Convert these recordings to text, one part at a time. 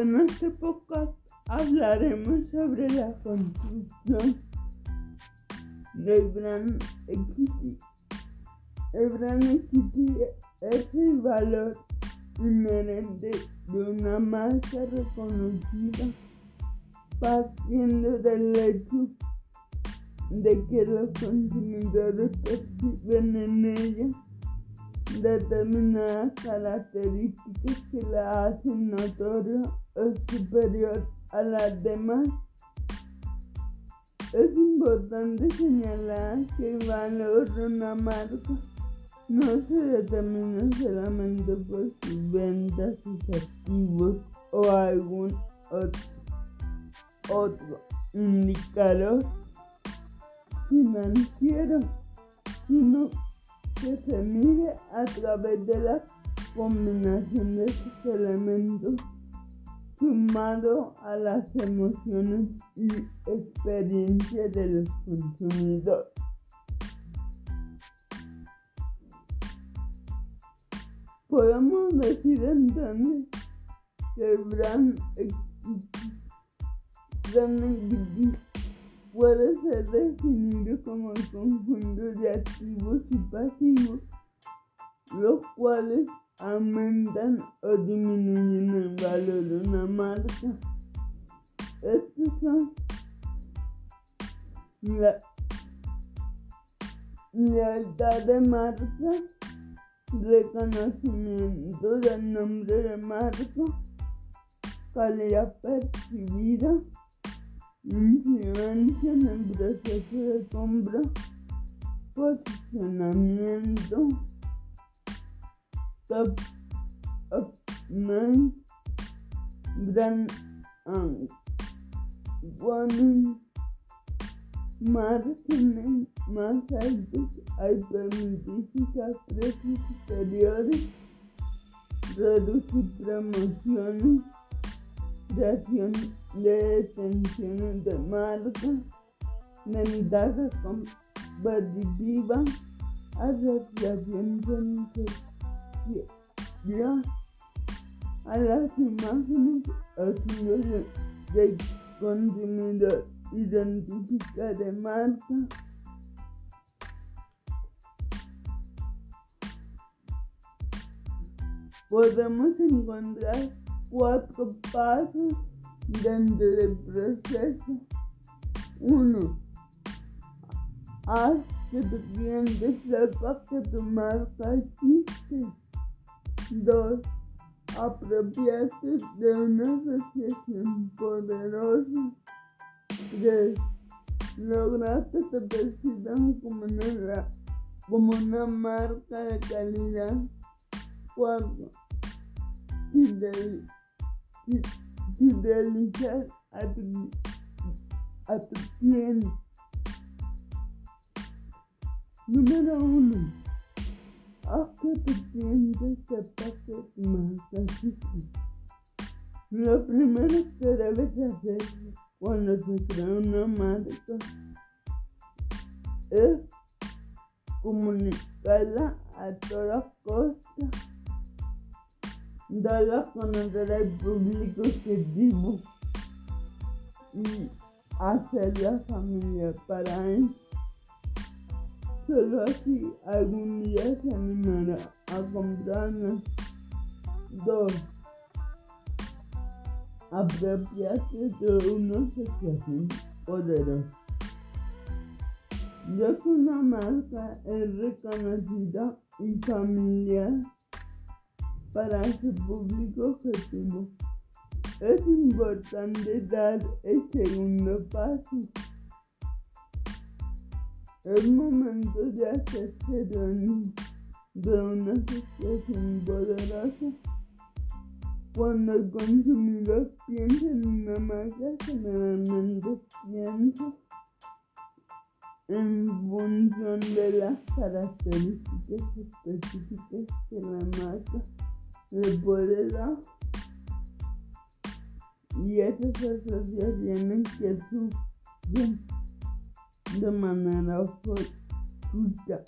En este podcast hablaremos sobre la construcción del Brand Equity. El Brand Equity es el valor inherente de una marca reconocida partiendo del hecho de que los consumidores perciben en ella determinadas características que la hacen notoria o superior a las demás. Es importante señalar que el valor de una marca no se determina solamente por sus ventas, sus activos o algún otro, otro indicador financiero, sino que se mide a través de la combinación de estos elementos sumado a las emociones y experiencias de los consumidores. Podemos decir entonces que el brand equity puede ser definido como el conjunto de activos y pasivos, los cuales aumentan o disminuyen el valor de una marca. Estos son la lealtad de marca, reconocimiento del nombre de marca, calidad percibida, influencia en el proceso de compra, posicionamiento, top of mind, brand and warning, márgenes más altos al fijar precios superiores, reducir promociones, creación de extensiones de marca, ventaja competitiva, asociación sensibilidad a las imágenes o símbolos del consumidor, identificar de marca, podemos encontrar cuatro pasos dentro del proceso. Uno, haz que tu cliente sepa que tu marca existe. Dos, apropiarte de una asociación poderosa. Tres, lograr que te perciban como una, como una marca de calidad. Cuatro, fidelizar a tu, a tu cliente. Número uno, haz que sepa que tu marca existe. Lo primero que debes hacer cuando se crea una marca es comunicarla a toda costa dar a conocer al público objetivo y hacerla familiar para él. Solo así algún día se animará a comprarla. 2. Apropiarse de una asociación poderosa. Ya que una marca es reconocida y familiar, para su público objetivo. Es importante dar el segundo paso. Es momento de hacerse de una asociación poderosa. Cuando el consumidor piensa en una marca, generalmente piensa en función de las características específicas que la marca puede dar. Y esas asociaciones que surgen de manera fortuita.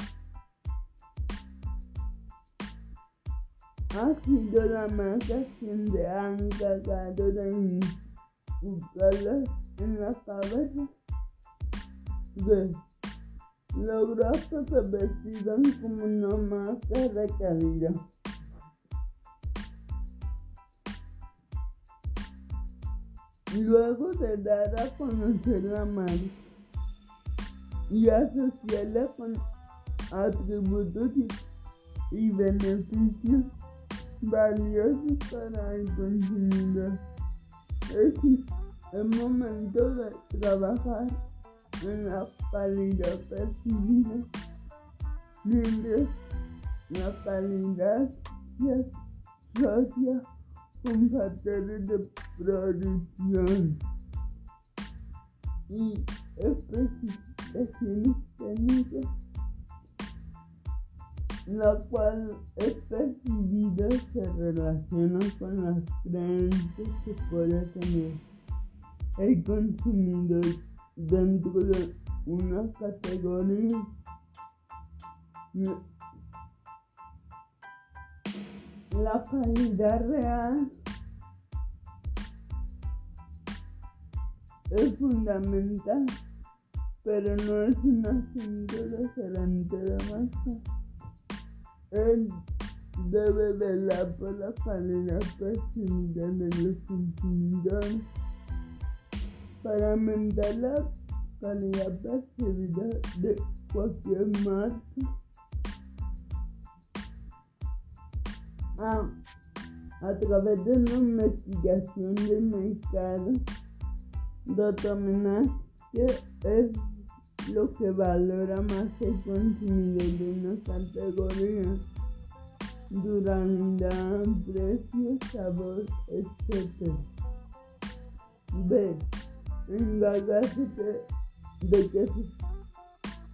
ha sido la marcación de encargado de buscarlas en la cabeza. Que logró que se vestían como una marca de Luego de dar a conocer la marca y asociarla con atributos y beneficios valiosos para el consumidor. Es el momento de trabajar en la calidad percibida, mientras la calidad se con factores de producción y especificaciones técnicas la cual es percibida se relaciona con las creencias que puede tener el consumidor dentro de una categoría. La calidad real es fundamental, pero no es un asunto de de masa. Él debe velar por la calidad percibida de los consumidores para aumentar la calidad percibida de cualquier marca. Ah, a través de una investigación de mercado, determinar que es lo que valora más el consumidor de una categoría, durabilidad, precio, sabor, etc. B. Encargarse de que sus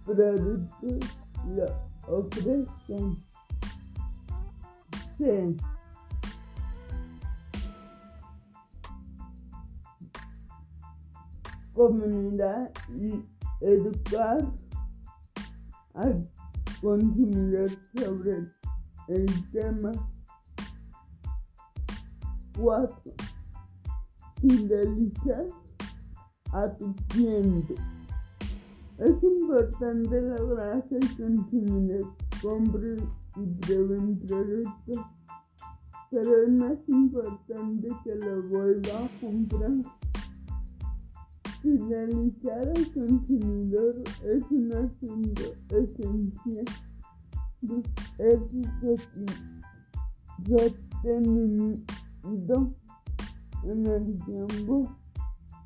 productos lo ofrezcan. C. Comunidad y educar al consumidor sobre el tema. 4. Fidelizar a tu cliente. Es importante lograr que el consumidor compre y un producto, pero es más importante que lo vuelva a comprar. Fidelizar al consumidor es un asunto esencial de sostenimiento en el tiempo.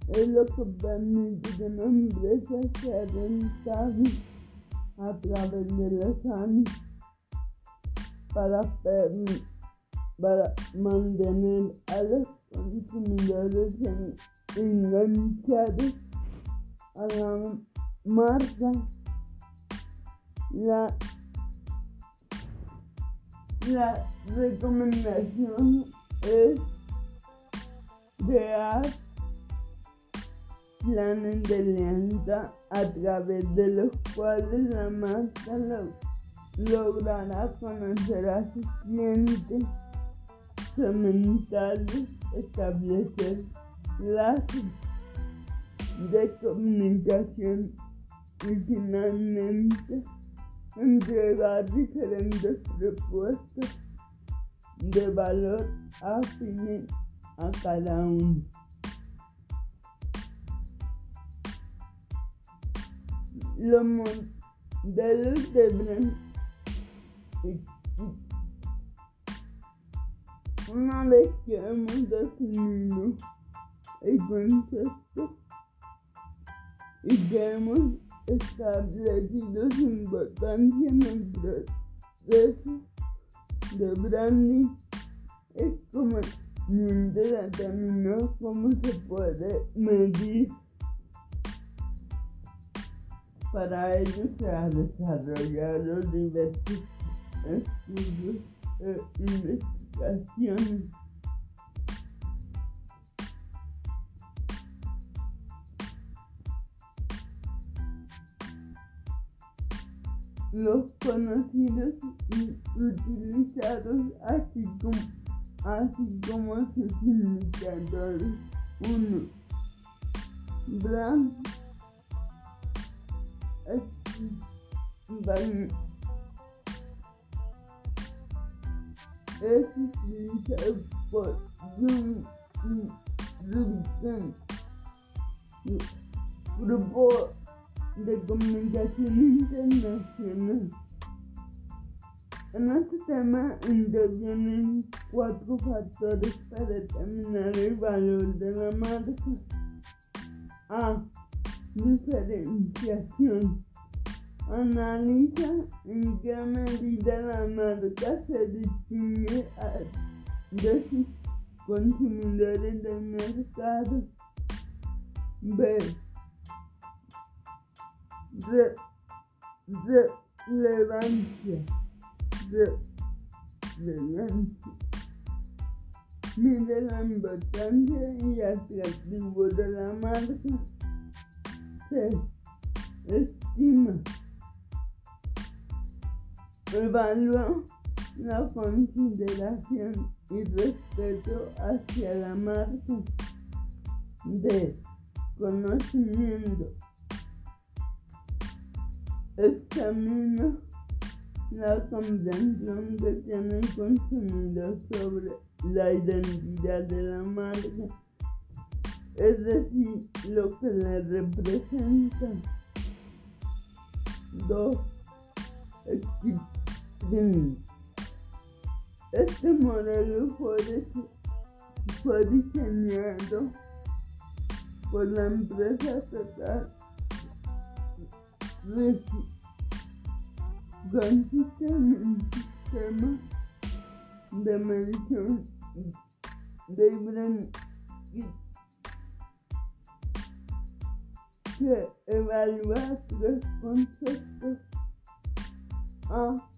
Es lo que permite que una empresa sea rentable a través de los años para, para mantener a los consumidores en enganchados a la marca. La, la recomendación es crear planes de alianza a través de los cuales la marca logrará conocer a sus clientes, segmentarlos, establecer lazos de comunicación y finalmente entregar diferentes propuestas de valor afines a cada uno. Los modelos de una vez que hemos definido el concepto y que hemos establecido su importancia en el proceso de branding. Es como determinó cómo se puede medir. Para ello se ha desarrollado diversos estudios e investigaciones. los conocidos y utilizados así como, así como sus indicadores. 1. Brand es utilizado por grupo de comunicación internacional. En este tema intervienen cuatro factores para determinar el valor de la marca. A. Diferenciación. Analiza en qué medida la marca se distingue de sus consumidores del mercado. B. relevancia. relevancia. Mide la importancia y atractivo de la marca. C. Estima evalúa la consideración y respeto hacia la marca de conocimiento. Examina la comprensión que tiene el consumidor sobre la identidad de la marca, es decir, lo que le representa. 2 este modelo fue, diseñado por la empresa estatal consiste en un sistema de medición de que evalúa tres conceptos a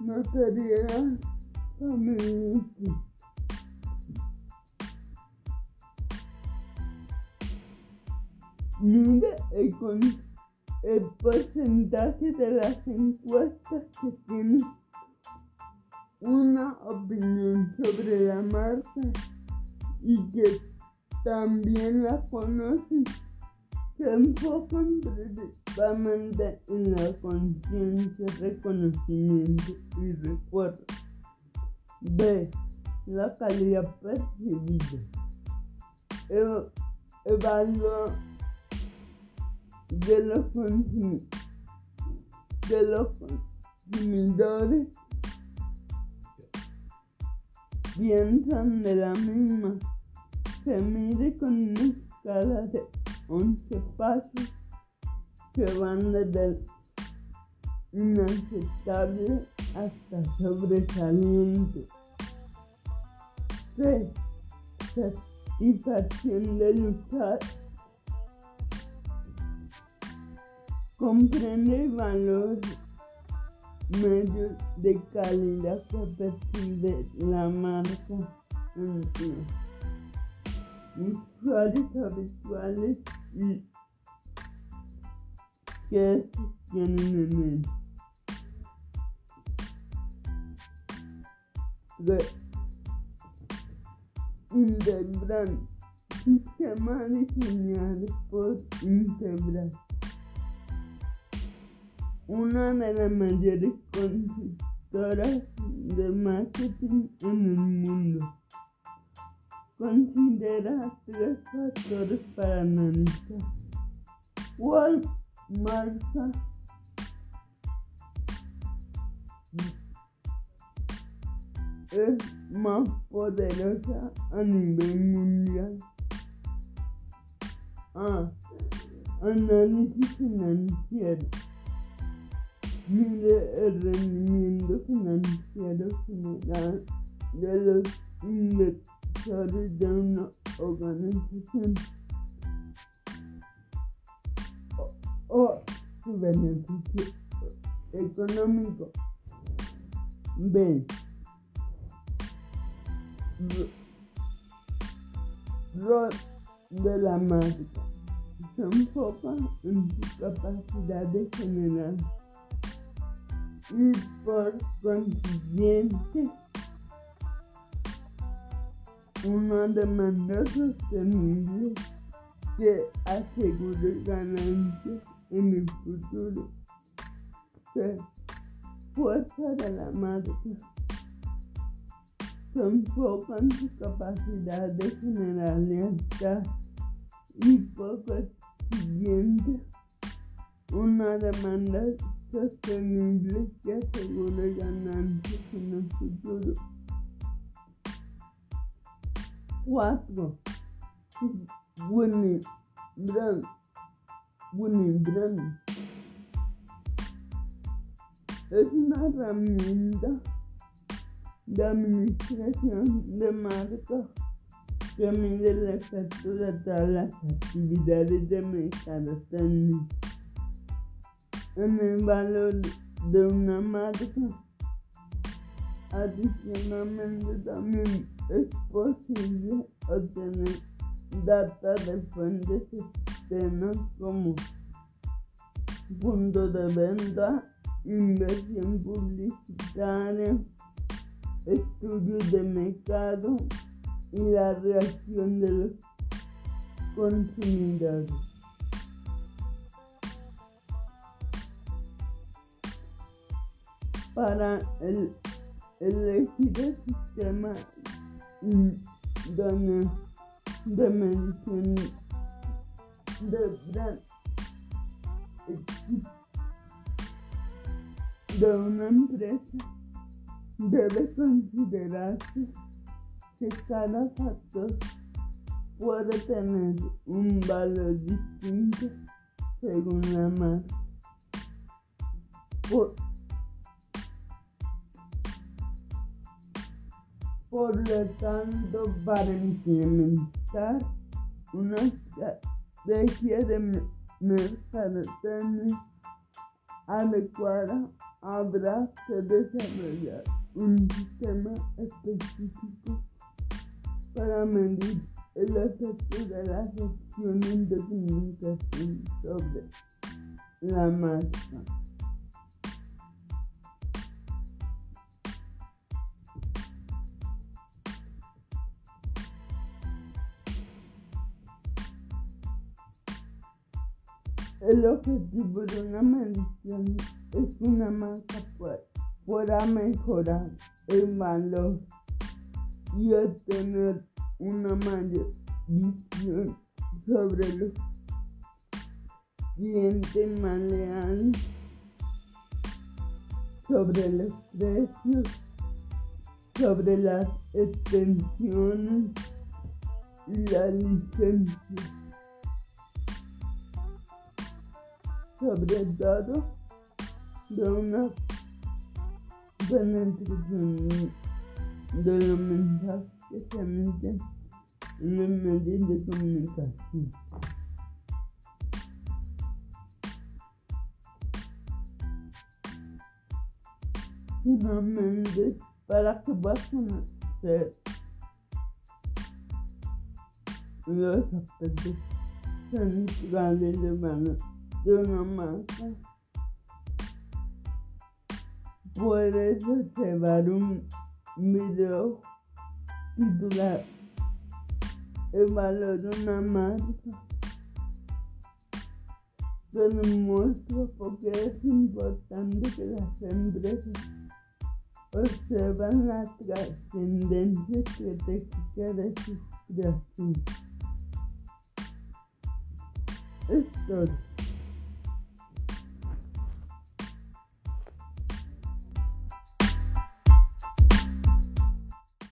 material feminista. Mire el, el porcentaje de las encuestas que tienen una opinión sobre la marca y que también la conocen se enfocan principalmente en la conciencia, reconocimiento y recuerdo. B. La calidad percibida. evalúa de los, de los consumidores piensan de la misma. Se mide con una escala de 11 pasos que van desde inaceptable hasta sobresaliente. 3. Satisfacción de luchar. Comprende el valor medio de calidad que percibe la marca usuarios habituales y que tienen en él. De Integran sistema diseñado por Integral, una de las mayores consultoras de marketing en el mundo. Considera tres factores para analizar. ¿Cuál marca es más poderosa a nivel mundial? A. Análisis financiero. Mide el rendimiento financiero general de los index de una organización o, su beneficio de la marca. Se enfoca en su capacidad de generar y por consiguiente una demanda sostenible que asegure ganancias en el futuro. Se fuerza de la marca se enfoca en su capacidad de generar lealtad y por consiguiente una demanda sostenible que asegure ganancias en el futuro. 4. Winning Brand. Winning Brand. Es una herramienta de administración de marca que mide el efecto de todas las actividades de mercado en el valor de una marca. Adicionalmente también es posible obtener data de fuentes externas como puntos de venta, inversión publicitaria, estudios de mercado y la reacción de los consumidores. Para el, elegir el sistema de, de medición de brand de una empresa debe considerarse que cada factor puede tener un valor distinto según la marca. Por lo tanto, para implementar una estrategia de mercadotecnia adecuada, habrá que desarrollar un sistema específico para medir el efecto de las acciones de comunicación sobre la marca. El objetivo de una medición es una marca pueda mejorar el valor y obtener una mayor visión sobre los clientes más leales, sobre los precios, sobre las extensiones y la licencia. sobre todo de una penetración de los mensajes que se emiten en los medios de comunicación. Finalmente, para que puedan hacer los aspectos centrales de valor de una marca. Puedes observar un video titulado El valor de una marca que demuestra por qué es importante que las empresas observan la trascendencia estratégica de sus creaciones. Es.